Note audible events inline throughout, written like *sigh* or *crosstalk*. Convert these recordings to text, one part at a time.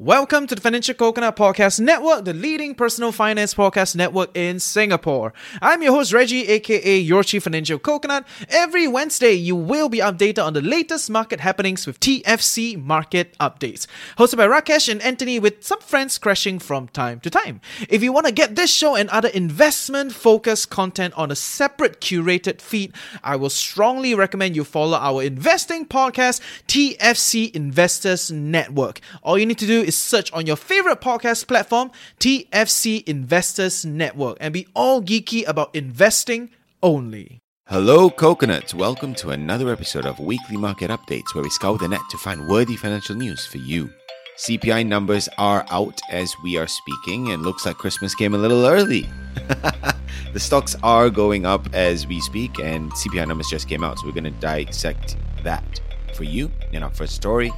Welcome to the Financial Coconut Podcast Network, the leading personal finance podcast network in Singapore. I'm your host, Reggie, aka Your Chief Financial Coconut. Every Wednesday, you will be updated on the latest market happenings with TFC Market Updates. Hosted by Rakesh and Anthony, with some friends crashing from time to time. If you want to get this show and other investment focused content on a separate curated feed, I will strongly recommend you follow our investing podcast, TFC Investors Network. All you need to do is search on your favorite podcast platform, TFC Investors Network, and be all geeky about investing only. Hello, coconuts. Welcome to another episode of Weekly Market Updates, where we scour the net to find worthy financial news for you. CPI numbers are out as we are speaking, and looks like Christmas came a little early. *laughs* the stocks are going up as we speak, and CPI numbers just came out, so we're going to dissect that for you in our first story.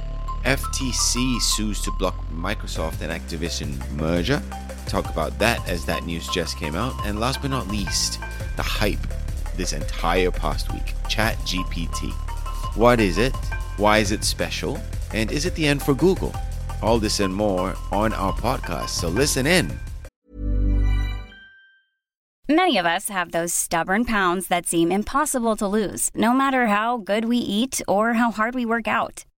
FTC sues to block Microsoft and Activision merger. Talk about that as that news just came out. And last but not least, the hype this entire past week ChatGPT. What is it? Why is it special? And is it the end for Google? All this and more on our podcast. So listen in. Many of us have those stubborn pounds that seem impossible to lose, no matter how good we eat or how hard we work out.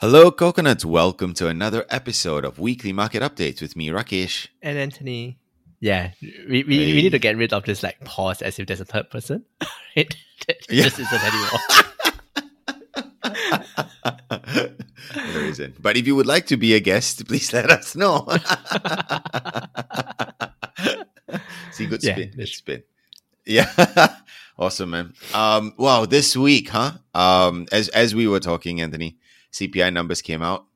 Hello, coconuts. Welcome to another episode of Weekly Market Updates with me, Rakesh. and Anthony. Yeah, we, we, Hey. we need to get rid of this like pause as if there's a third person. *laughs* it it Yeah. just isn't anymore. *laughs* there isn't. But if you would like to be a guest, please let us know. *laughs* See, good Yeah, spin. Good spin. Yeah. awesome, man. Um, wow, this week, huh? Um, as as we were talking, Anthony, CPI numbers came out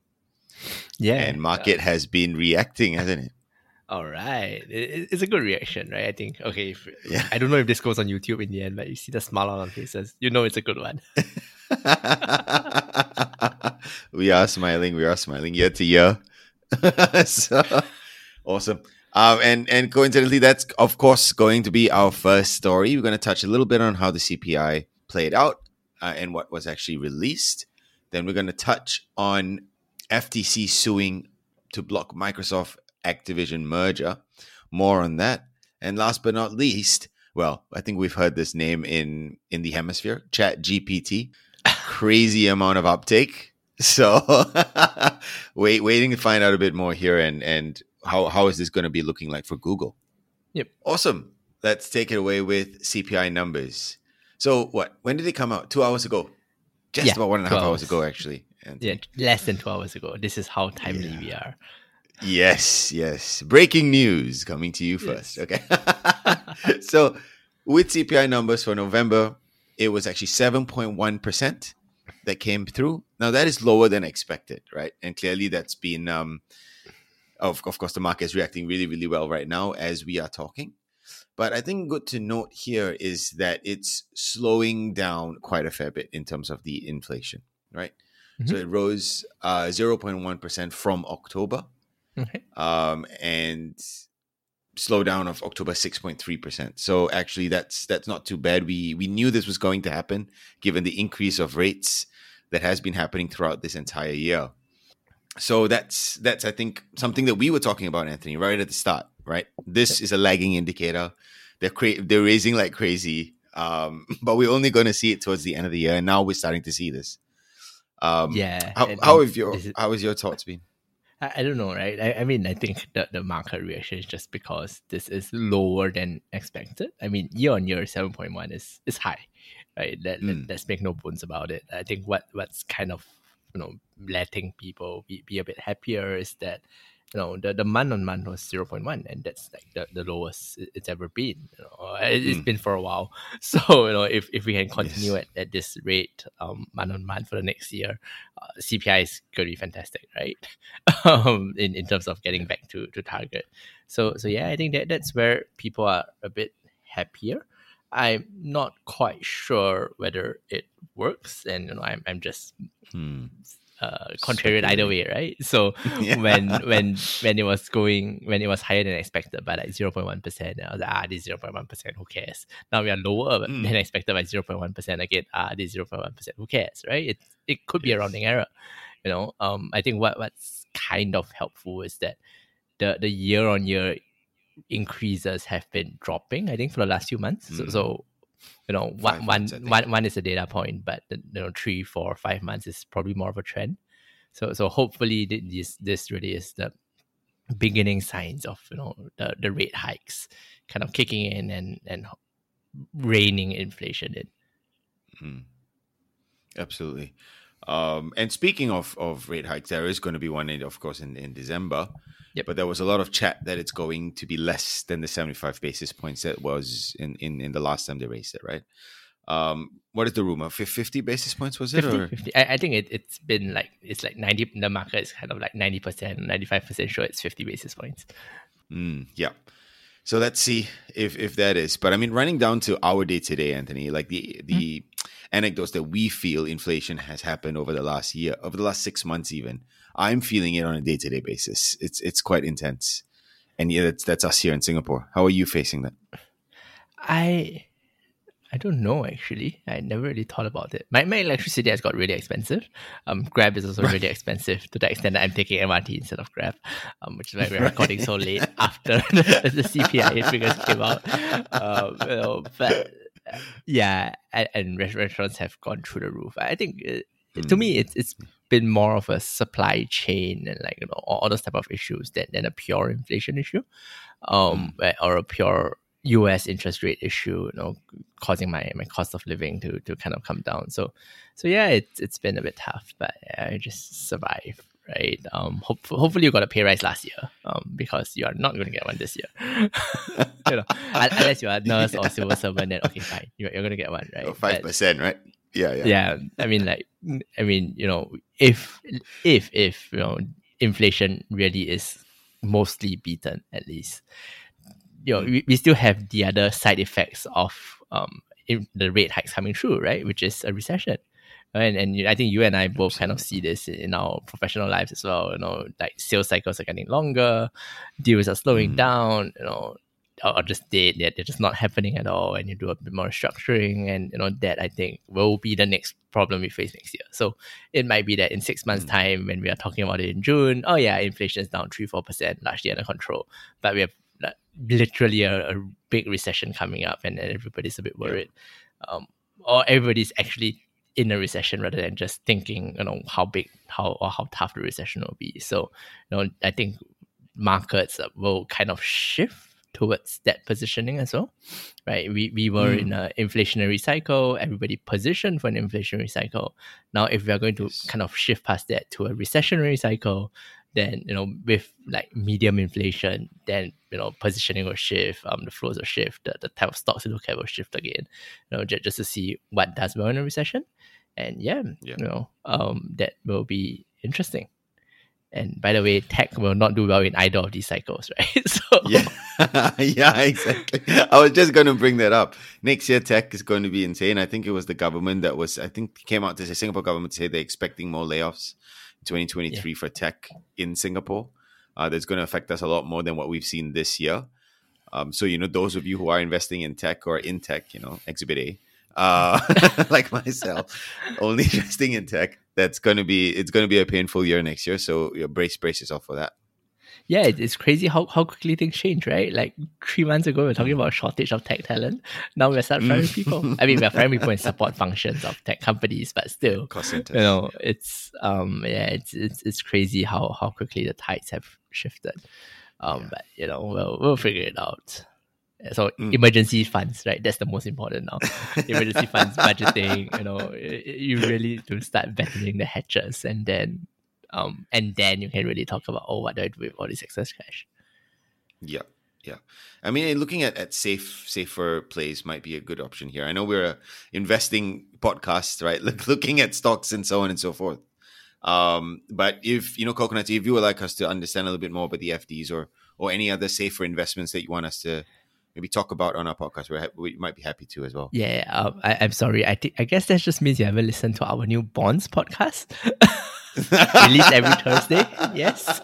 yeah, and market has been reacting, hasn't it? *laughs* all right, it, it- it's a good reaction, right? I think. Okay, if, Yeah. I don't know if this goes on YouTube in the end, but you see the smile on our faces, you know it's a good one. *laughs* *laughs* we are smiling. We are smiling year to year. so awesome. Um, and and coincidentally, that's of course going to be our first story. We're going to touch a little bit on how the CPI played out uh, and what was actually released. Then we're going to touch on FTC suing to block Microsoft Activision merger. More on that. And last but not least, well, I think we've heard this name in in the hemisphere, Chat GPT. *laughs* Crazy amount of uptake. So *laughs* wait, waiting to find out a bit more here and and how how is this going to be looking like for Google? Yep. Awesome. Let's take it away with CPI numbers. So what? When did it come out? Two hours ago. Just Yeah, about one and a half hours hours. ago, actually. And Yeah, less than two hours ago. This is how timely we are. Yes, yes. Breaking news coming to you first. Yes. Okay. *laughs* so, with CPI numbers for November, it was actually 7.1% that came through. Now, that is lower than expected, right? And clearly, that's been, um, of, of course, the market is reacting really, really well right now as we are talking. But I think good to note here is that it's slowing down quite a fair bit in terms of the inflation, right? So it rose uh, 0.1% from October Okay. um, and slowdown of October 6.3%. So actually that's that's not too bad. We we knew this was going to happen given the increase of rates that has been happening throughout this entire year. So that's that's I think something that we were talking about Anthony right at the start, right? This is a lagging indicator. They're cra- they're raising like crazy. Um, *laughs* but we're only going to see it towards the end of the year and now we're starting to see this. Um, Yeah. how, and- how have your is- how has your thoughts been? I, I don't know, right? I, I mean, I think the, the market reaction is just because this is lower than expected. I mean, year on year, seven point one is is high, right? Let, let- Mm. let's make no bones about it. I think what what's kind of you know letting people be, be a bit happier is that you know the, the month on month was 0.1 and that's like the, the lowest it's ever been you know it, has Mm. been for a while *laughs* so you know if, if we can continue Yes. at, at this rate um month on month for the next year uh, cpi is going to be fantastic right *laughs* um in, in terms of getting back to to target so so yeah i think that that's where people are a bit happier i'm not quite sure whether it works and you know i'm, I'm just Hmm. Uh, contrarian either way, right? So *laughs* Yeah. when when when it was going when it was higher than expected by like zero point one percent, I was like, ah, this zero point one percent, who cares? Now we are lower Mm. than expected by zero point one percent again. Ah, this zero point one percent, who cares, right? It it could be a rounding error, you know. Um, I think what what's kind of helpful is that the the year on year increases have been dropping. I think for the last few months. So, Mm. so you know, one, one, months, think. one, one is a data point, but you know, three, four, five months is probably more of a trend. So, so hopefully this this really is the beginning signs of you know the, the rate hikes kind of kicking in and and reining inflation in. Mm. Absolutely. Um, and speaking of, of rate hikes, there is going to be one, in, of course, in, in December. Yep. But there was a lot of chat that it's going to be less than the 75 basis points that was in, in, in the last time they raised it, right? Um, what is the rumor? 50 basis points, was it? 50, Or? 50. I, I think it, it's been like it's like 90 the market is kind of like 90% 95% sure it's 50 basis points Mm, yeah. So let's see if if that is. But I mean, running down to our day today, Anthony, like the the anecdotes that we feel inflation has happened over the last year, over the last six months, even. I'm feeling it on a day to day basis. It's it's quite intense, and yeah, that's that's us here in Singapore. How are you facing that? I I don't know actually. I never really thought about it. My, my electricity has got really expensive. Um, Grab is also really *laughs* expensive to the extent that I'm taking MRT instead of Grab, um, which is why we're *laughs* recording so late after *laughs* the, the CPI figures came out. Um, you know, but uh, yeah, and, and restaurants have gone through the roof. I think it, to me, it's it's been more of a supply chain and like you know all, all those type of issues than, than a pure inflation issue, um, or a pure U.S. interest rate issue, you know, causing my, my cost of living to to kind of come down. So, so yeah, it's it's been a bit tough, but I just survive, right? Um, hope, hopefully you got a pay rise last year, um, because you are not going to get one this year. *laughs* you know, unless you are a nurse or civil servant, then okay, fine, you're, you're going to get one, right? Five percent, right? Yeah, yeah. yeah i mean like i mean you know if if if you know inflation really is mostly beaten at least you know we, we still have the other side effects of um in the rate hikes coming through right which is a recession and and I think you and I both kind of see this in our professional lives as well. You know, like sales cycles are getting longer, deals are slowing Mm. down. You know, or, just dead. They're, they're just not happening at all. And you do a bit more structuring, and you know that I think will be the next problem we face next year. So it might be that in six months' time, when we are talking about it in June, oh yeah, inflation is down three four percent, largely under control. But we have like, literally a, a big recession coming up, and, and everybody's a bit worried. Um, or everybody's actually in a recession rather than just thinking, you know, how big, how or how tough the recession will be. So, you know, I think markets will kind of shift towards that positioning as well, right? We we were in an inflationary cycle. Everybody positioned for an inflationary cycle. Now, if we are going to Yes. kind of shift past that to a recessionary cycle, then you know, with like medium inflation, then you know, positioning will shift. Um, the flows will shift. The, the type of stocks you look at will shift again. You know, just, just to see what does well in a recession, and yeah, Yeah. you know, um, that will be interesting. And by the way, tech will not do well in either of these cycles, *laughs* right? so yeah, *laughs* yeah, exactly. I was just going to bring that up. Next year, tech is going to be insane. I think it was the government that was, I think, came out to say Singapore government to say they're expecting more layoffs in 2023 for tech in Singapore. Uh, that's going to affect us a lot more than what we've seen this year. Um, so you know, those of you who are investing in tech or in tech, you know, Exhibit A, uh, *laughs* like myself, only investing in tech. That's going to be it's going to be a painful year next year. So you know, brace brace yourself for that. yeah, it's crazy how, how quickly things change, right? Like three months ago, we are talking about a shortage of tech talent. Now we're start firing people. I mean, we're firing people in support *laughs* functions of tech companies, but still, Cost centers. you know, it's um, yeah, it's it's it's crazy how how quickly the tides have shifted. Um, Yeah. but you know, we'll we'll figure it out. So Mm. emergency funds, right? That's the most important now. *laughs* emergency funds budgeting. You know, you really to start battling the hatches, and then Um, and then you can really talk about oh, what do I do with all this excess cash? Yeah. Yeah. I mean, looking at, at safe, safer plays might be a good option here. I know we're a investing podcast, right? *laughs* Look, looking at stocks and so on and so forth. Um, but if, you know, Coconut, if you would like us to understand a little bit more about the FDs or, or any other safer investments that you want us to maybe talk about on our podcast, we're ha- we might be happy to as well. Yeah. Um, I, I'm sorry. I think, I guess that just means you haven't listened to our new bonds podcast. *laughs* Released every Thursday. Yes.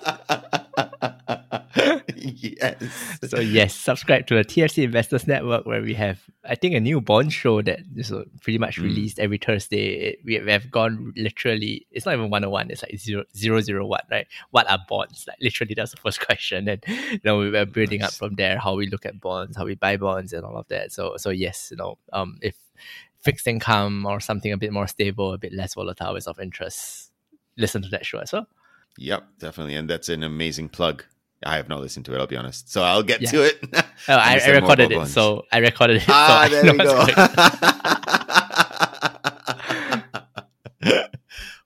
Yes. So yes, subscribe to the TFC Investors Network where we have I think a new bond show that is uh, pretty much released every Thursday. We have gone literally it's not even 101, it's like zero zero zero one, right? What are bonds? Like literally that's the first *laughs* question. And you know, we were building up from there how we look at bonds, how we buy bonds and all of that. So so yes, you know, um if fixed income or something a bit more stable, a bit less volatile is of interest, listen to that show as well. Yep, definitely. And that's an amazing plug. I have not listened to it, I'll be honest. So I'll get Yeah. to it. *laughs* Oh, *laughs* I, I recorded it, so I recorded it. *laughs* Ah, so there we go.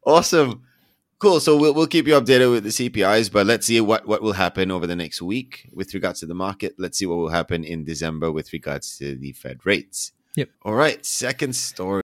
awesome. Cool. So we'll, we'll keep you updated with the CPIs, but let's see what, what will happen over the next week with regards to the market. Let's see what will happen in December with regards to the Fed rates. Yep. All right. Second story.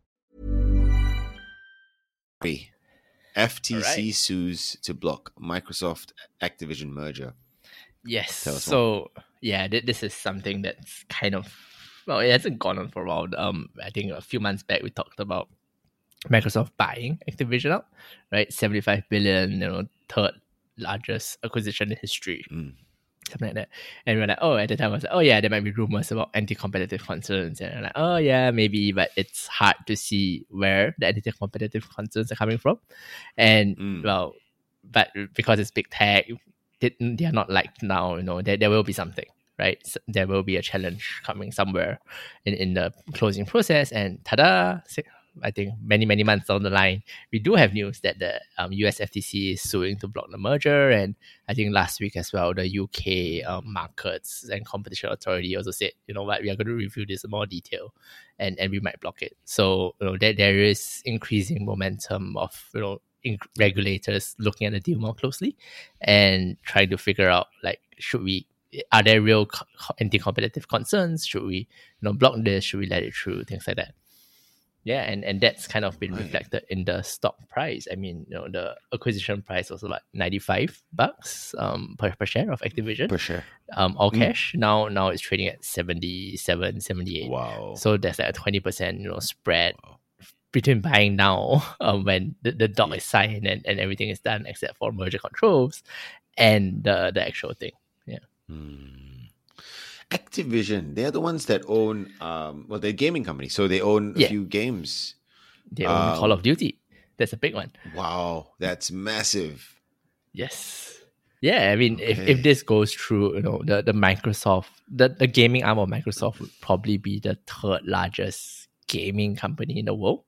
FTC Alright. sues to block Microsoft Activision merger. Yes. So yeah, th- this is something that's kind of well, it hasn't gone on for a while. Um, I think a few months back we talked about Microsoft buying Activision out, right? Seventy-five billion, you know, third largest acquisition in history. Mm. Something like that. And we are like, oh, at the time I was like, oh yeah, there might be rumors about anti-competitive concerns. And I'm like, oh yeah, maybe, but it's hard to see where the anti-competitive concerns are coming from. And Mm. well, but because it's big tech, they, they are not liked now. You know, there, there will be something, right? So there will be a challenge coming somewhere in, in the closing process. And ta-da! I think many many months down the line, we do have news that the um, US FTC is suing to block the merger, and I think last week as well, the UK um, Markets and Competition Authority also said, you know what, we are going to review this in more detail, and and we might block it. So you know there there is increasing momentum of you know in- regulators looking at the deal more closely and trying to figure out like should we are there real co- co- anti-competitive concerns? Should we you know block this? Should we let it through? Things like that yeah and and that's kind of been Right. reflected in the stock price i mean you know the acquisition price was like 95 bucks um per, per share of activision Per share. um all Mm. cash now now it's trading at 77 78 Wow. so there's like a twenty percent, you know, spread Wow. between buying now, *laughs* um, when the, the doc is signed and, and everything is done except for merger controls, and the the actual thing. Hmm. Activision, they're the ones that own, um, well, they're gaming company, so they own a Yeah. few games. They own Call Um, of Duty. That's a big one. Wow, that's massive. Yes. Yeah, I mean, if, Okay. if this goes through, you know, the, the Microsoft, the, the gaming arm of Microsoft would probably be the third largest gaming company in the world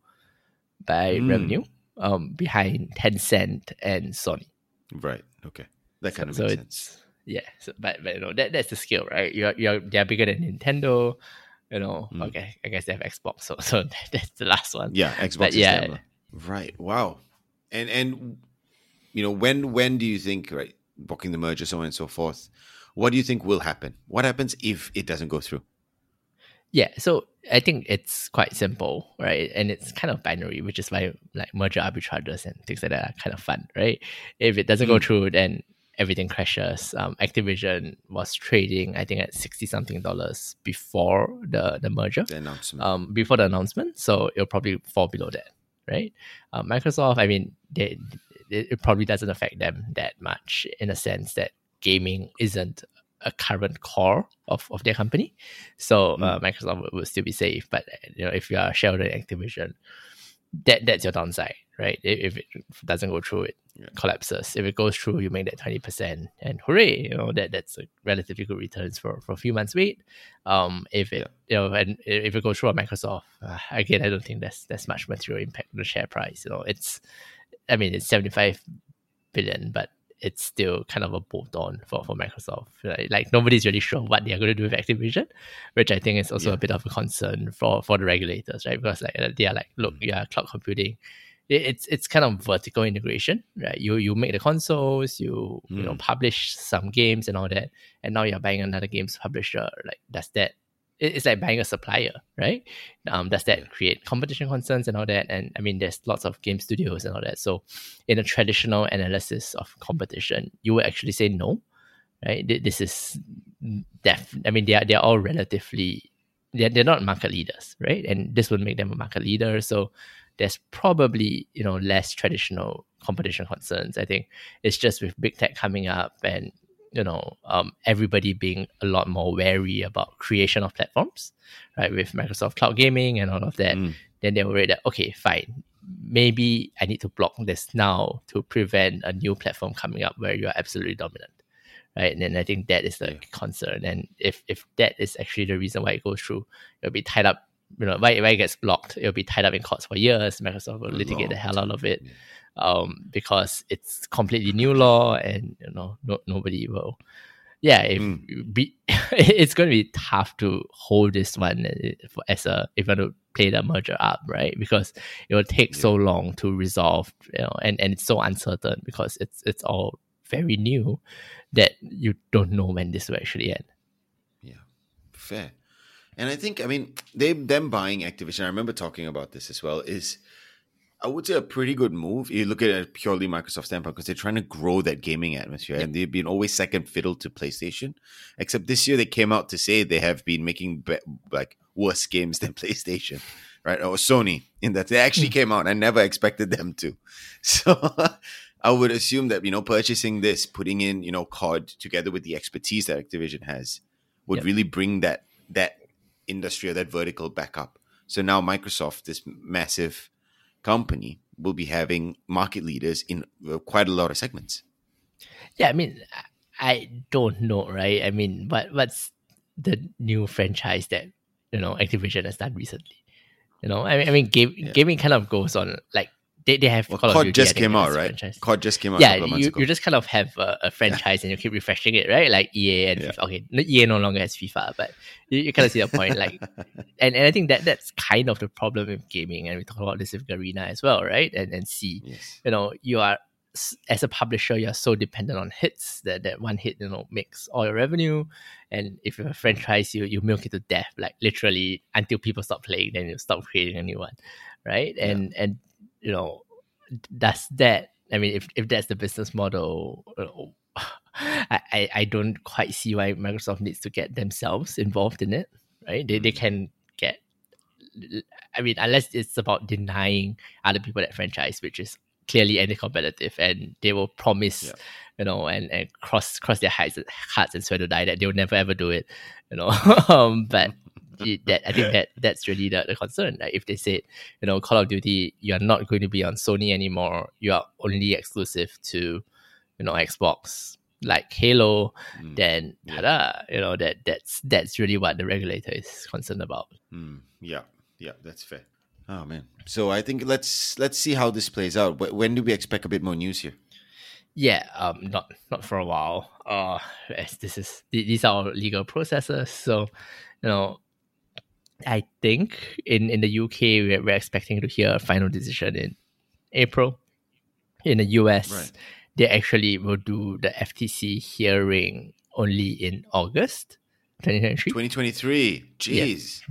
by Mm. revenue, um, behind Tencent and Sony. Right. Okay. That kind of so makes it's sense. Yeah so, but, but you know that that's the skill right you're you're they're bigger than nintendo you know Mm. okay i guess they have xbox so so *laughs* that's the last one Yeah, Xbox But is yeah. Right. Wow. And and you know, when when do you think right, blocking the merger, so on and so forth, what do you think will happen? What happens if it doesn't go through? yeah so i think it's quite simple right and it's kind of binary which is why like merger arbitrages and things like that are kind of fun right if it doesn't go Mm. through then everything crashes um activision was trading i think at 60 something dollars before the the merger The announcement. um, before the announcement, so it'll probably fall below that, right? Uh, Microsoft, I mean, they, it, it probably doesn't affect them that much in a sense that gaming isn't a current core of, of their company. So uh, Microsoft will, will still be safe. But you know, if you are shareholder Activision, that that's your downside, right? If, if it doesn't go through, it Yeah. collapses. If it goes through, you make that twenty percent, and hooray! You know that that's a relatively good returns for, for a few months wait. Um, if it you know, and if it goes through on Microsoft, uh, again, I don't think that's that's much material impact on the share price. You know, it's, I mean, it's seventy five billion, but it's still kind of a bolt on for, for Microsoft. Like, like nobody's really sure what they're going to do with Activision, which I think is also Yeah. a bit of a concern for, for the regulators, right? Because like they are like, look, yeah, cloud computing, it, it's it's kind of vertical integration, right? You you make the consoles, you you know Mm. publish some games and all that, and now you're buying another games publisher. Like does that? It- It's like buying a supplier, right? Um, does that create competition concerns and all that? And I mean, there's lots of game studios and all that. So, in a traditional analysis of competition, you would actually say no, right? This is def. I mean, they are they are all relatively they're, they're not market leaders, right? And this would make them a market leader. So there's probably you know less traditional competition concerns. I think it's just with big tech coming up and you know um, everybody being a lot more wary about creation of platforms, right? With Microsoft Cloud Gaming and all of that, Mm. then they worry that okay, fine, maybe I need to block this now to prevent a new platform coming up where you are absolutely dominant. Right. And then I think that is the Yeah. concern. And if if that is actually the reason why it goes through, it'll be tied up, you know, why, why it gets blocked, it'll be tied up in courts for years. Microsoft will litigate the hell out of it. Yeah. Um, because it's completely new law and you know no, nobody will yeah, if Mm. be, *laughs* it's going to be tough to hold this one uh, as a if want to play the merger up, right? Because it will take so long to resolve, you know, and, and it's so uncertain because it's it's all very new that you don't know when this will actually end. Yeah, fair. And I think, I mean, they them buying Activision. I remember talking about this as well. Is I would say a pretty good move. You look at it purely Microsoft standpoint because they're trying to grow that gaming atmosphere, and they've been always second fiddle to PlayStation. Except this year, they came out to say they have been making be- like worse games than *laughs* PlayStation, right? Or Sony. In that they actually hmm. came out. I never expected them to. *laughs* So. I would assume that you know purchasing this, putting in you know COD together with the expertise that Activision has, would Yep. really bring that that industry or that vertical back up. So now Microsoft, this massive company, will be having market leaders in uh, quite a lot of segments. Yeah, I mean, I- I don't know, right? I mean, what what's the new franchise that you know Activision has done recently? You know, I mean, I mean, game, Yeah. gaming kind of goes on like they, they have Well, Call of COD just came out, right? franchise. COD just came out yeah, couple you, ago. you just kind of have a, a franchise and you keep refreshing it, right? Like EA and Yeah. FIFA. Okay, no- EA no longer has FIFA, but you, you kind of see the point. Like, *laughs* and, and I think that that's kind of the problem with gaming, and we talk about this with Garena as well, right? And and see, yes. you know, you are as a publisher, you're so dependent on hits that that one hit, you know, makes all your revenue. And if you're a franchise, you you milk it to death, like literally until people stop playing, then you stop creating a new one, right? And and you know, does that? I mean, if if that's the business model. uh, I, I, I don't quite see why Microsoft needs to get themselves involved in it, right? They, they Mm. can get, I mean, unless it's about denying other people that franchise, which is clearly anti-competitive, and they will promise, Yeah. you know, and, and cross cross their hearts, hearts and swear to die that they will never ever do it, you know. *laughs* um, but it- that I think that that's really the, the concern. Like if they said, you know, Call of Duty, you are not going to be on Sony anymore. You are only exclusive to, you know, Xbox. Like Halo, Mm. then Yeah. ta-da, you know that that's that's really what the regulator is concerned about. Mm, yeah, yeah, that's fair. Oh man. So I think let's let's see how this plays out. When do we expect a bit more news here? Yeah, um, not not for a while. Uh, as this is these are all legal processes, so you know, I think in in the UK we're, we're expecting to hear a final decision in April. In the US, Right. they actually will do the FTC hearing only in August, twenty twenty three. 2023. Jeez.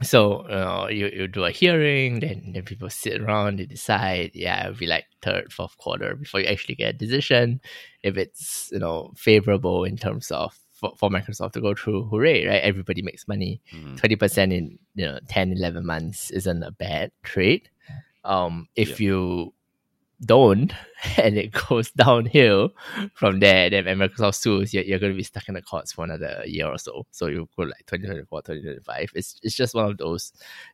So uh, you you do a hearing, then then people sit around, they decide. Yeah, it'll be like third, fourth quarter before you actually get a decision. If it's you know favorable in terms of for, for Microsoft to go through, hooray! Right, everybody makes money. Mhm. Twenty percent in you know 10, 11 months isn't a bad trade. Um, if you don't, *laughs* and it goes downhill from there, then Microsoft sues, you're, you're going to be stuck in the courts for another year or so. So you go like 2024, 2025. It's, it's just one of those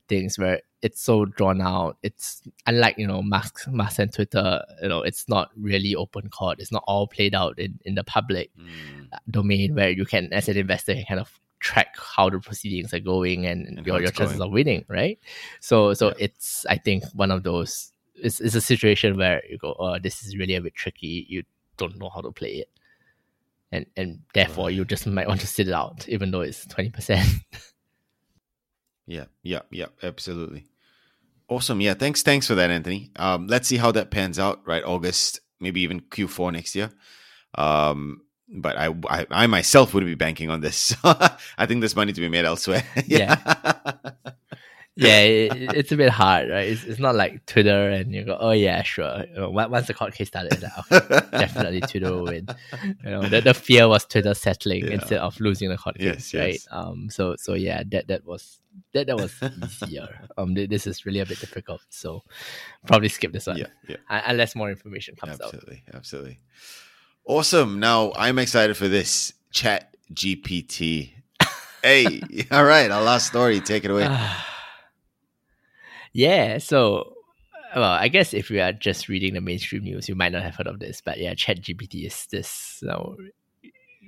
things where it's so drawn out. It's unlike, you know, Musk, Musk and Twitter, you know, it's not really open court. It's not all played out in, in the public Mm. domain where you can, as an investor, can kind of track how the proceedings are going and, And your, your chances going. of winning, right? So, so Yeah. it's, I think, one of those, it's, it's a situation where you go, oh, this is really a bit tricky. You don't know how to play it. And, and therefore, you just might want to sit it out, even though it's 20%. *laughs* Yeah, yeah, yeah, absolutely. Awesome. Yeah, thanks, thanks for that, Anthony. Um, let's see how that pans out. Right, August, maybe even Q4 next year. Um, but I, I, I myself wouldn't be banking on this. *laughs* I think there's money to be made elsewhere. *laughs* yeah. yeah, it, it's a bit hard, right? It's, it's not like Twitter and you go, oh yeah, sure. You know, once the court case started, like, okay, *laughs* definitely Twitter will win. You know, the, the fear was Twitter settling Yeah. instead of losing the court Yes, case, right? yes. Um, so so yeah, that that was that that was easier. *laughs* um, th- this is really a bit difficult, so probably skip this one yeah, yeah. Un- unless more information comes out. Absolutely, absolutely. Awesome. Now I'm excited for this Chat GPT. *laughs* hey, all right, our last story. Take it away. *sighs* *sighs* Yeah, so well, I guess if we are just reading the mainstream news, you might not have heard of this, but yeah, ChatGPT is this you know,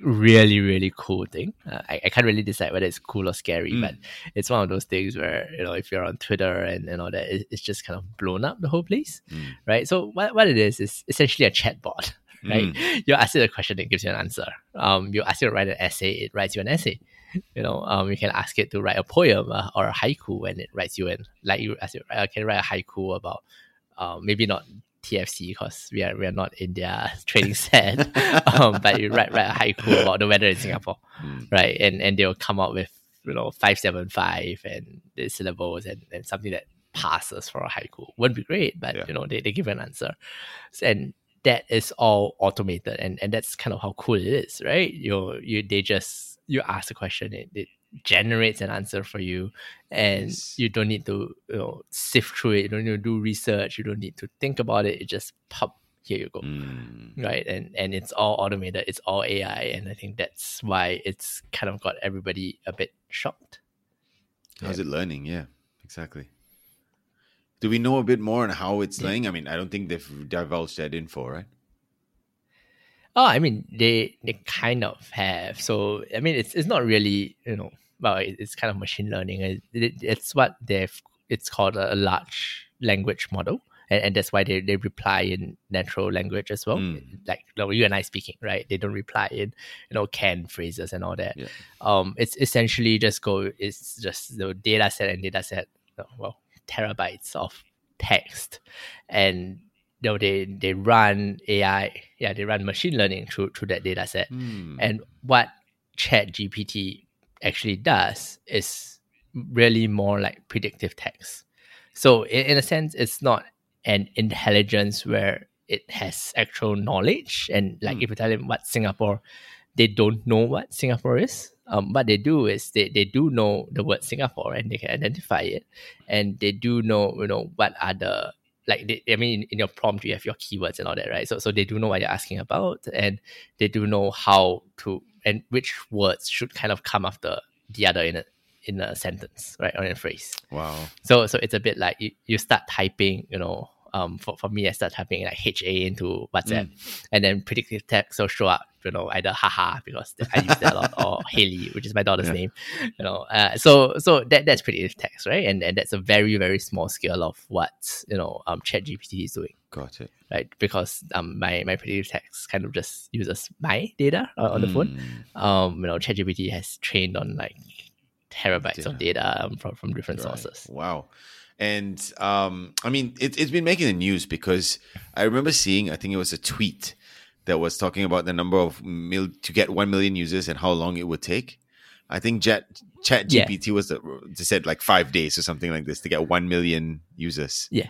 really really cool thing. Uh, I, I can't really decide whether it's cool or scary, Mm. but it's one of those things where you know if you're on Twitter and and all that, it, it's just kind of blown up the whole place, Mm. right? So what what it is is essentially a chatbot. *laughs* Right, you ask it a question, it gives you an answer. Um, you ask it to write an essay, it writes you an essay you know, um, you can ask it to write a poem uh, or a haiku, and it writes you in. Like you ask it, I can write a haiku about, um, maybe not TFC because we are we are not in their *laughs* trading set, *laughs* um, but you write write a haiku about the weather in Singapore, Mm. right? And and they'll come up with you know five seven five and the syllables and, and something that passes for a haiku. Wouldn't be great, but Yeah. you know they, they give an answer, and that is all automated, and and that's kind of how cool it is, right? You you they just you ask a question, it, it generates an answer for you, and Yes. you don't need to you know sift through it. You don't need to do research. You don't need to think about it. It just pop. Here you go Mm. right and and it's all automated it's all ai and i think that's why it's kind of got everybody a bit shocked How's it learning? Yeah, exactly. Do we know a bit more on how it's Yeah. learning? I mean, I don't think they've divulged that info, right? oh i mean they they kind of have so i mean it's it's not really you know well it's kind of machine learning it, it, it's what they've it's called a, large language model and, and that's why they, they reply in natural language as well Mm. like, you and i speaking right they don't reply in you know canned phrases and all that Yeah. um it's essentially just go it's just the data set and data set well terabytes of text. And you know they they run ai yeah they run machine learning through through that data set. Hmm. and what chat gpt actually does is really more like predictive text. So in, in a sense it's not an intelligence where it has actual knowledge. And like Hmm. if you tell them what singapore they don't know what singapore is um, what they do is they, they do know the word singapore and they can identify it. And they do know you know what are the like they, I mean in, in your prompt you have your keywords and all that right? So so they do know what you're asking about and they do know how to and which words should kind of come after the other in a in a sentence right or in a phrase. Wow. so so it's a bit like you, you start typing you know um for, for me I start typing like HA into WhatsApp and then predictive text will show up you know either haha because I use that a lot or *laughs* Haley which is my daughter's Yeah. name you know uh, so so that that's predictive text right and and that's a very very small scale of what you know um ChatGPT is doing Got it. right because um my my predictive text kind of just uses my data on, on the phone Mm. um you know ChatGPT has trained on like terabytes of Data. data um, from from different Right. sources Wow. And um, I mean, it, it's been making the news because I remember seeing, I think it was a tweet that was talking about the number of mil- to get 1 million users and how long it would take. I think Chat, Chat Yeah. GPT was the, said like five days or something like this to get 1 million users. Yeah.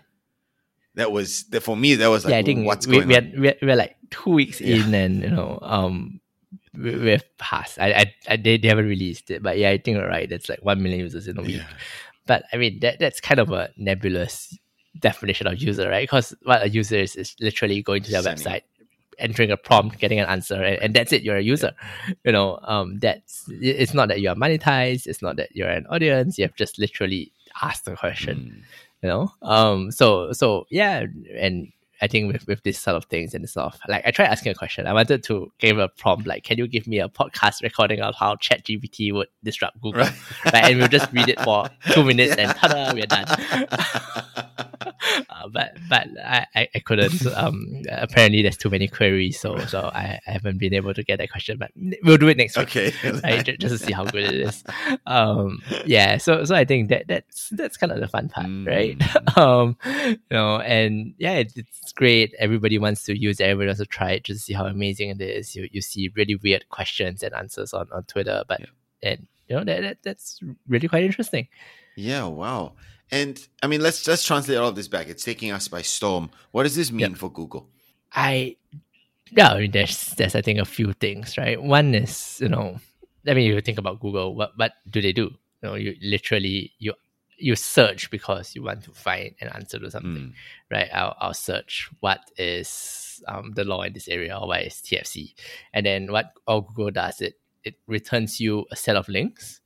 That was, that for me, that was like, yeah, I think what's we, going we on? are, we're, we're like two weeks Yeah. in, and you know, um, we, we've passed. I, I, I they, they haven't released it, but yeah, I think you're right. It's like one million users in a week. Yeah. But I mean, that that's kind of a nebulous definition of user, right? Because what a user is is literally going to their Sending. website, entering a prompt, getting an answer, and, and that's it. You're a user. You know, um, that's it's not that you are monetized. It's not that you're an audience. You have just literally asked a question. Mm. You know, um, so so yeah, and I think with with this sort of things and sort of like I tried asking a question. I wanted to give a prompt like, can you give me a podcast recording of how ChatGPT would disrupt Google? Right. right? And we'll just read it for two *laughs* minutes and ta-da, we're done. *laughs* *laughs* uh, but but I, I, couldn't. Um, apparently there's too many queries, so so I, I haven't been able to get that question. But we'll do it next week. Okay. *laughs* Right, ju- just to see how good it is. Um, yeah, so so I think that that's that's kind of the fun part, right? Mm. *laughs* um, you know, and yeah, it, it's great. Everybody wants to use. it, Everybody wants to try it just to see how amazing it is. You you see really weird questions and answers on, on Twitter, but and you know that, that that's really quite interesting. Yeah, wow. And I mean, let's let's translate all of this back. It's taking us by storm. What does this mean for Google? I yeah, I mean there's there's I think a few things, right? One is, you know, I mean you think about Google, what what do they do? You know, you literally you you search because you want to find an answer to something, right? I'll, I'll search what is um, the law in this area or what is TFC. And then what all Google does, it it returns you a set of links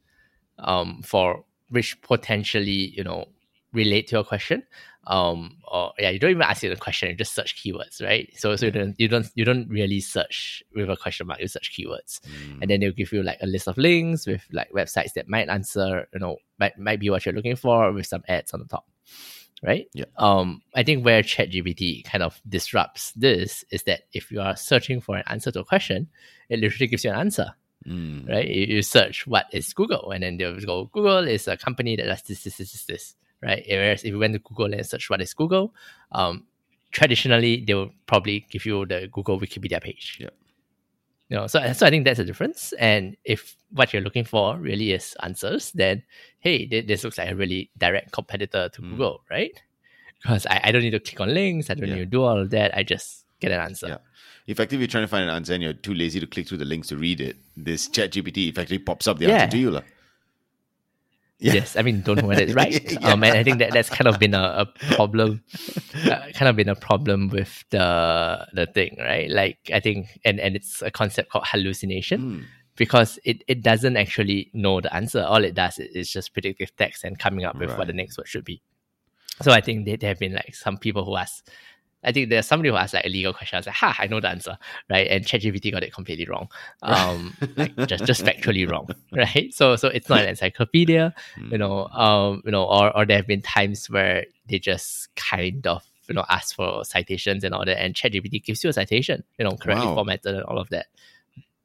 um, for which potentially, you know, relate to your question. Um, or yeah, you don't even ask it a question, you just search keywords, right? So so you don't you don't you don't really search with a question mark, you search keywords. Mm. And then they'll give you like a list of links with like websites that might answer, you know, might might be what you're looking for with some ads on the top. Right? Yeah. Um, I think where ChatGPT kind of disrupts this is that if you are searching for an answer to a question, it literally gives you an answer Mm. right? You, you search what is Google, and then they'll go, Google is a company that does this, this, this, this, this, right? Whereas if you went to Google and search what is Google, um, traditionally they will probably give you the Google Wikipedia page. Yeah. You know, so so I think that's a difference. And if what you're looking for really is answers, then hey, thi- this looks like a really direct competitor to Mm. Google, right? Because I, I don't need to click on links, I don't Yeah. need to do all of that. I just get an answer. Yeah. Effectively, you're trying to find an answer and you're too lazy to click through the links to read it. This chat GPT effectively pops up the Yeah. answer to you. lah. Yeah. Yes, I mean, don't know whether it's right. *laughs* Yeah. Um, and I think that that's kind of been a, a problem, uh, kind of been a problem with the the thing, right? Like I think, and and it's a concept called hallucination Mm. because it it doesn't actually know the answer. All it does is, is just predictive text and coming up with what the next word should be. So I think there have been like some people who ask. I think there's somebody who asked like a legal question. I was like, "Ha, I know the answer, right?" And ChatGPT got it completely wrong, um, like just just factually wrong, *laughs* right? So so it's not an encyclopedia you know, um, you know, or or there have been times where they just kind of you know ask for citations and all that, and ChatGPT gives you a citation, you know, correctly Wow. formatted and all of that,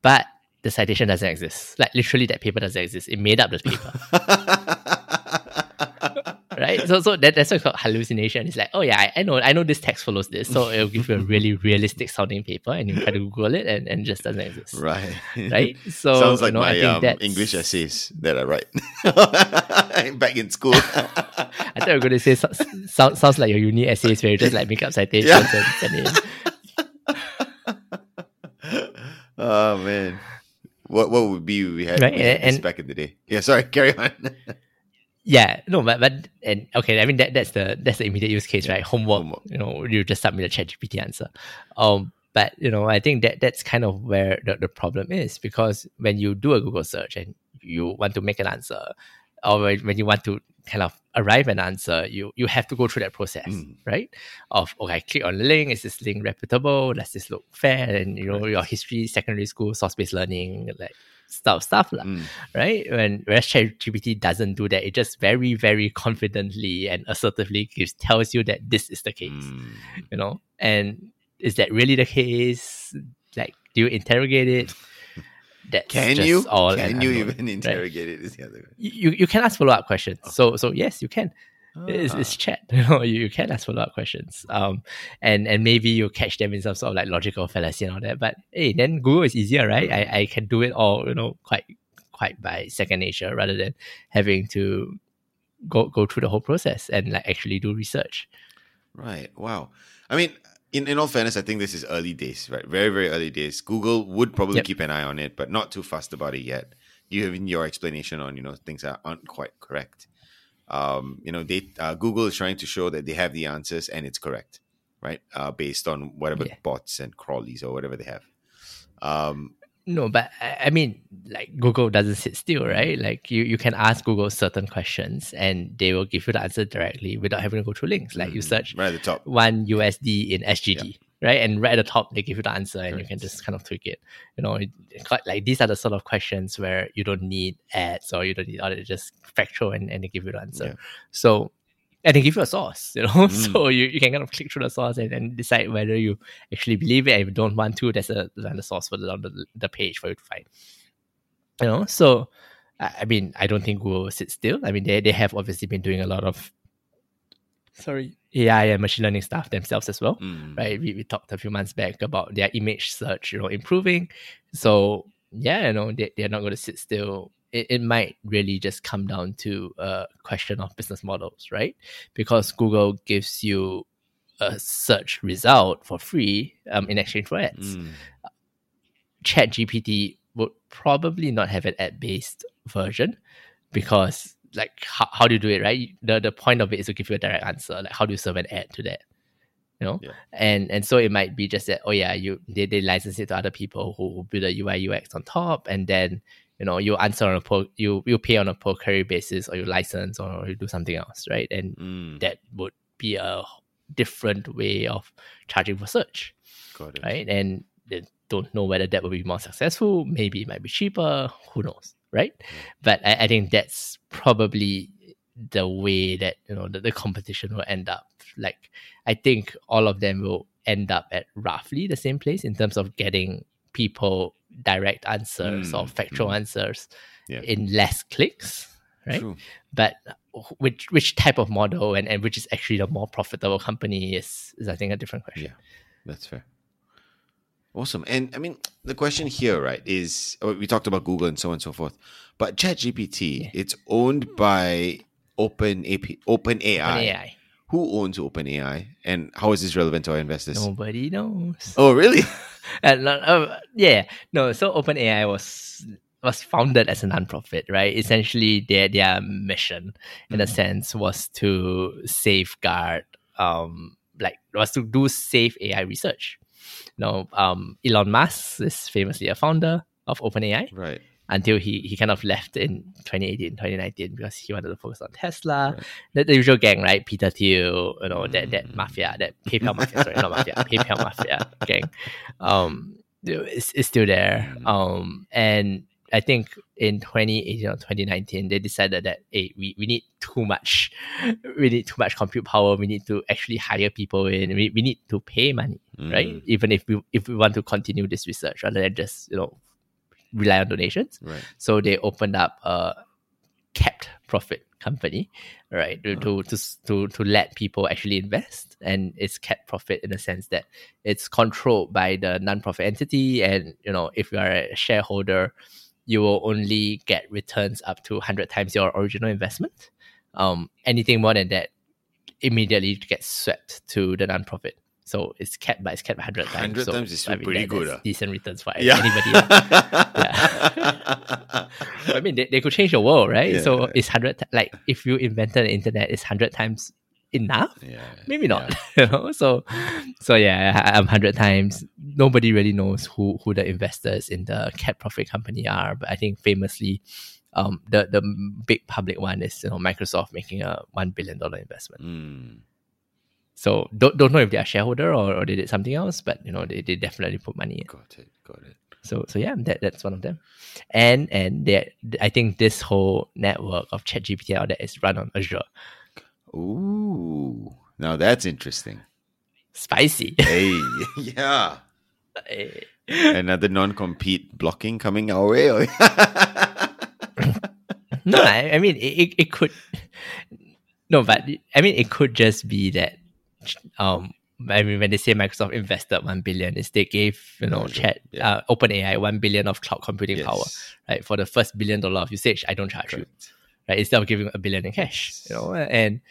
but the citation doesn't exist. Like literally, that paper doesn't exist. It made up the paper, *laughs* right? So so that, that's what's called hallucination. It's like, oh yeah, I, I know, I know this text follows this, so it'll give you a really realistic sounding paper, and you try to Google it, and, and just doesn't exist, right. right? *laughs* So Sounds you like know, I my think um, English essays that I write *laughs* back in school. *laughs* I thought you were going to say so, sound, sounds like your uni essays where you just like make up citations Yeah. and send in. oh man, what what would be we had, Right, we had and- back in the day? Yeah, sorry, carry on. Yeah, no, but but and okay, I mean that that's the that's the immediate use case, right? Homework, Homework. you know, you just submit a chat GPT answer. Um, but you know, I think that that's kind of where the, the problem is because when you do a Google search and you want to make an answer, or when you want to kind of arrive an answer, you you have to go through that process, Mm. right? Of okay, click on the link, is this link reputable? Does this look fair? And you know, your history, secondary school, source based learning, like stuff, stuff, Mm. right? When whereas ChatGPT doesn't do that, it just very, very confidently and assertively gives tells you that this is the case, Mm. you know. And is that really the case? Like, do you interrogate it? *laughs* That's Can you? all Can you unknown, even right? interrogate it? Is the other You you can ask follow up questions. So so yes, you can. It's, Ah. it's chat. *laughs* You know, you, you can ask follow up questions. Um, and and maybe you catch them in some sort of like logical fallacy and all that. But hey, then Google is easier, right? I, I can do it all, you know, quite quite by second nature rather than having to go go through the whole process and like actually do research. Right. Wow. I mean, in, in all fairness, I think this is early days, right? Very, very early days. Google would probably Yep. keep an eye on it, but not too fast about it yet. You have in your explanation on, you know, things that aren't quite correct. Um, you know, they uh, Google is trying to show that they have the answers and it's correct, right? Uh, based on whatever Yeah. bots and crawlies or whatever they have. Um, No, but I mean, like Google doesn't sit still, right? Like you, you can ask Google certain questions and they will give you the answer directly without having to go through links. Like you search right at the top. one USD in SGD, right? And right at the top, they give you the answer and you can just kind of tweak it. You know, it, it quite, like these are the sort of questions where you don't need ads or you don't need all that, just factual and, and they give you the answer. Yeah. So, and they give you a source, you know, *laughs* mm. so you, you can kind of click through the source and, and decide whether you actually believe it. And if you don't want to, there's a there's a source for the, the, the page for you to find. You know, so I I mean, I don't think Google will sit still. I mean, they, they have obviously been doing a lot of sorry AI and machine learning stuff themselves as well, Mm. right? We, we talked a few months back about their image search, you know, improving. So yeah, you know, they, they're not going to sit still. It, it might really just come down to a question of business models, right? Because Google gives you a search result for free um, in exchange for ads. Mm. Chat GPT would probably not have an ad based version because like how, how do you do it right the the point of it is to give you a direct answer like how do you serve an ad to that you know Yeah. and and so it might be just that oh yeah you they, they license it to other people who build a ui ux on top and then you know you answer on a per you you pay on a per query basis or you license or you do something else right and Mm. that would be a different way of charging for search Got it. right? And they don't know whether that will be more successful. Maybe it might be cheaper. Who knows, right? But I, I think that's probably the way that you know the, the competition will end up. Like I think all of them will end up at roughly the same place in terms of getting people direct answers or Mm, factual mm. answers Yeah. in less clicks, right? True. But which which type of model and, and which is actually the more profitable company is is I think a different question. Yeah, that's fair. Awesome. And I mean, the question here, right, is oh, we talked about Google and so on and so forth, but ChatGPT, it's owned by Open AP, Open AI. AI. Who owns Open AI, and how is this relevant to our investors? Nobody knows. Oh, really? *laughs* Uh, uh, yeah, no. So OpenAI was was founded as a nonprofit, right? Essentially, their their mission, in a sense, was to safeguard, um, like was to do safe AI research. You know, um, Elon Musk is famously a founder of OpenAI right. until he he kind of left in 2018, 2019 because he wanted to focus on Tesla. The, the usual gang, right? Peter Thiel, you know, that that mafia, that PayPal mafia, sorry, not mafia, *laughs* PayPal mafia gang. Um is, is still there. Um and I think in 2018 or 2019, they decided that hey, we, we need too much, *laughs* we need too much compute power. We need to actually hire people in. We, we need to pay money, right? Mm. Even if we if we want to continue this research rather than just you know rely on donations. Right. So they opened up a capped profit company, right? To, to, to, to, to let people actually invest. And it's capped profit in the sense that it's controlled by the non-profit entity. And, you know, if you are a shareholder, you will only get returns up to 100 times your original investment. Um, anything more than that immediately gets swept to the non-profit. So it's capped, but it's capped 100 times. 100 so, times is I mean, pretty that- good, ah. Decent returns for Yeah. anybody. *laughs* *laughs* I mean, they, they could change the world, right? Yeah. So it's hundred like if you invented the internet, is hundred times enough? yeah. Maybe not. *laughs* you know, so so yeah, um, hundred times. Nobody really knows who who the investors in the capped profit company are, but I think famously, um, the the big public one is you know Microsoft making a one billion dollar investment. Mm. So don't don't know if they are shareholder or, or they did something else, but you know they, they definitely put money in. Got it. Got it. So so yeah, that, that's one of them. And and that I think this whole network of ChatGPT all that is run on Azure. Ooh. Now that's interesting. Spicy. *laughs* Hey, *laughs* yeah. Another non-compete blocking coming our way. *laughs* no, I, I mean it, it, could no, but I mean it could just be that um I mean when they say Microsoft invested one billion is they gave, you know, chat yeah. uh, OpenAI one billion of cloud computing Yes. power. Right. For the first billion dollar of usage, I don't charge you. Right? Instead of giving a billion in cash, you know, and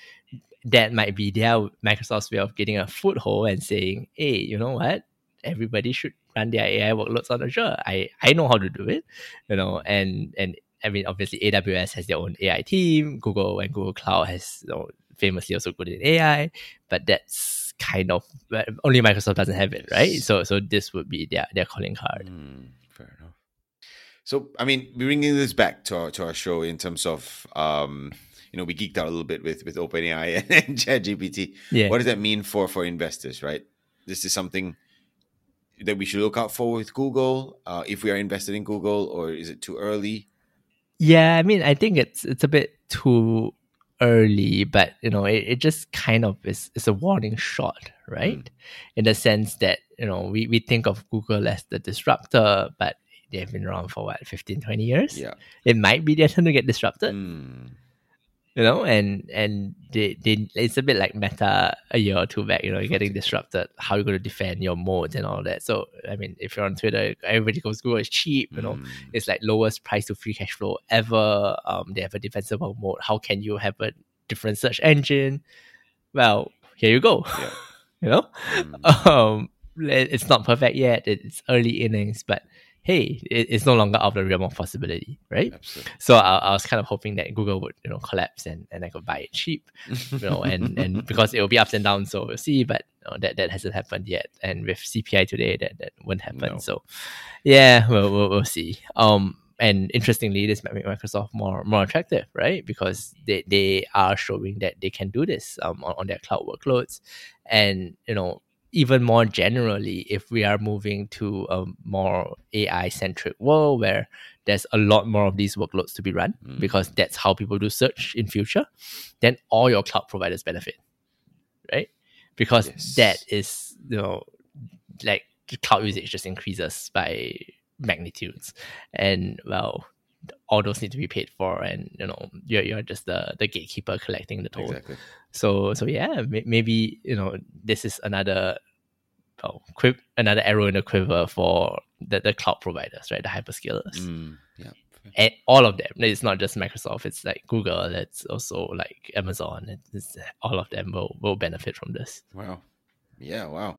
that might be their Microsoft's way of getting a foothold and saying, hey, you know what? Everybody should run their AI workloads on Azure. I, I know how to do it, you know, and and I mean, obviously AWS has their own AI team. Google and Google Cloud has you know, famously also good in AI, but that's kind of only Microsoft doesn't have it, right? So so this would be their their calling card. Mm, fair enough. So I mean, bringing this back to our to our show in terms of um, you know, we geeked out a little bit with with OpenAI and, *laughs* and ChatGPT. Yeah. What does that mean for for investors, right? This is something that we should look out for with Google, uh, if we are invested in Google, or is it too early? Yeah, I mean, I think it's it's a bit too early, but you know, it, it just kind of is, is a warning shot, right? Mm. In the sense that, you know, we, we think of Google as the disruptor, but they've been around for what, 15, 20 years? Yeah. It might be their turn to get disrupted. Mm you know, and and they, they it's a bit like meta a year or two back, you know, you're getting disrupted. How you going to defend your modes and all that. So I mean, if you're on Twitter, everybody goes Google is cheap, you know, mm. it's like lowest price to free cash flow ever. Um, they have a defensible mode. How can you have a different search engine? Well, here you go. Yeah. *laughs* you know, mm. um, it's not perfect yet. It's early innings, but hey, it, it's no longer out of the realm of possibility, right? Absolutely. So I, I, was kind of hoping that Google would, you know, collapse and, and I could buy it cheap, you know, and, *laughs* and because it will be ups and downs, so we'll see. But you know, that that hasn't happened yet, and with CPI today, that that won't happen. No. So yeah, we'll, we'll we'll see. Um, and interestingly, this might make Microsoft more more attractive, right? Because they, they are showing that they can do this um, on, on their cloud workloads, and you know even more generally, if we are moving to a more AI centric world where there's a lot more of these workloads to be run mm. because that's how people do search in future, then all your cloud providers benefit, right? Because yes. that is you know like cloud usage just increases by magnitudes, and well, all those need to be paid for, and you know you're you're just the the gatekeeper collecting the toll. Exactly. So so yeah, maybe you know this is another oh, quip another arrow in the quiver for the, the cloud providers, right? The hyperscalers. Mm, yeah. And all of them. It's not just Microsoft. It's like Google. It's also like Amazon. It's, all of them will will benefit from this. Wow. Yeah. Wow.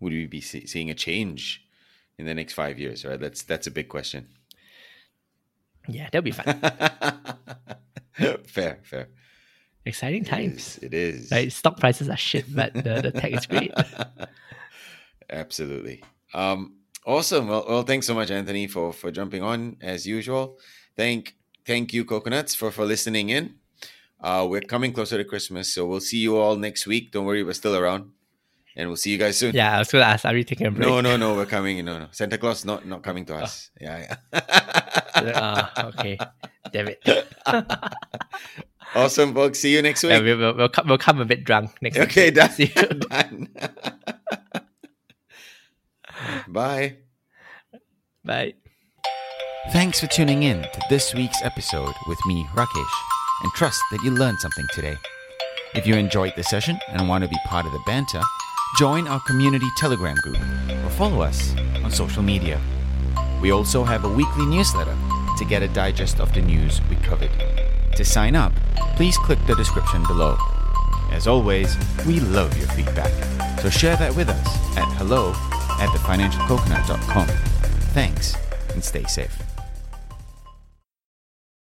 would we be see- seeing a change in the next five years? Right, that's that's a big question. Yeah, that'll be fun. *laughs* fair, fair. Exciting times. It is. It is. Right, stock prices are shit, but the, the tech is great. *laughs* Absolutely. Um, awesome. Well, well, thanks so much, Anthony, for for jumping on as usual. Thank thank you, coconuts, for for listening in. Uh, we're coming closer to Christmas, so we'll see you all next week. Don't worry, we're still around and we'll see you guys soon. Yeah, I was going to ask, are we taking a break? No, no, no, we're coming. No, no, Santa Claus not not coming to us. Oh. Yeah, yeah. uh, okay, damn it. *laughs* awesome, folks. See you next week. Yeah, we'll, we'll, we'll, come, we'll come a bit drunk next okay, week. Okay, *laughs* done. *laughs* done. Bye. Bye. Thanks for tuning in to this week's episode with me, Rakesh, and trust that you learned something today. If you enjoyed the session and want to be part of the banter, join our community Telegram group or follow us on social media. We also have a weekly newsletter to get a digest of the news we covered. To sign up, please click the description below. As always, we love your feedback, so share that with us at hello at thefinancialcoconut.com. Thanks and stay safe.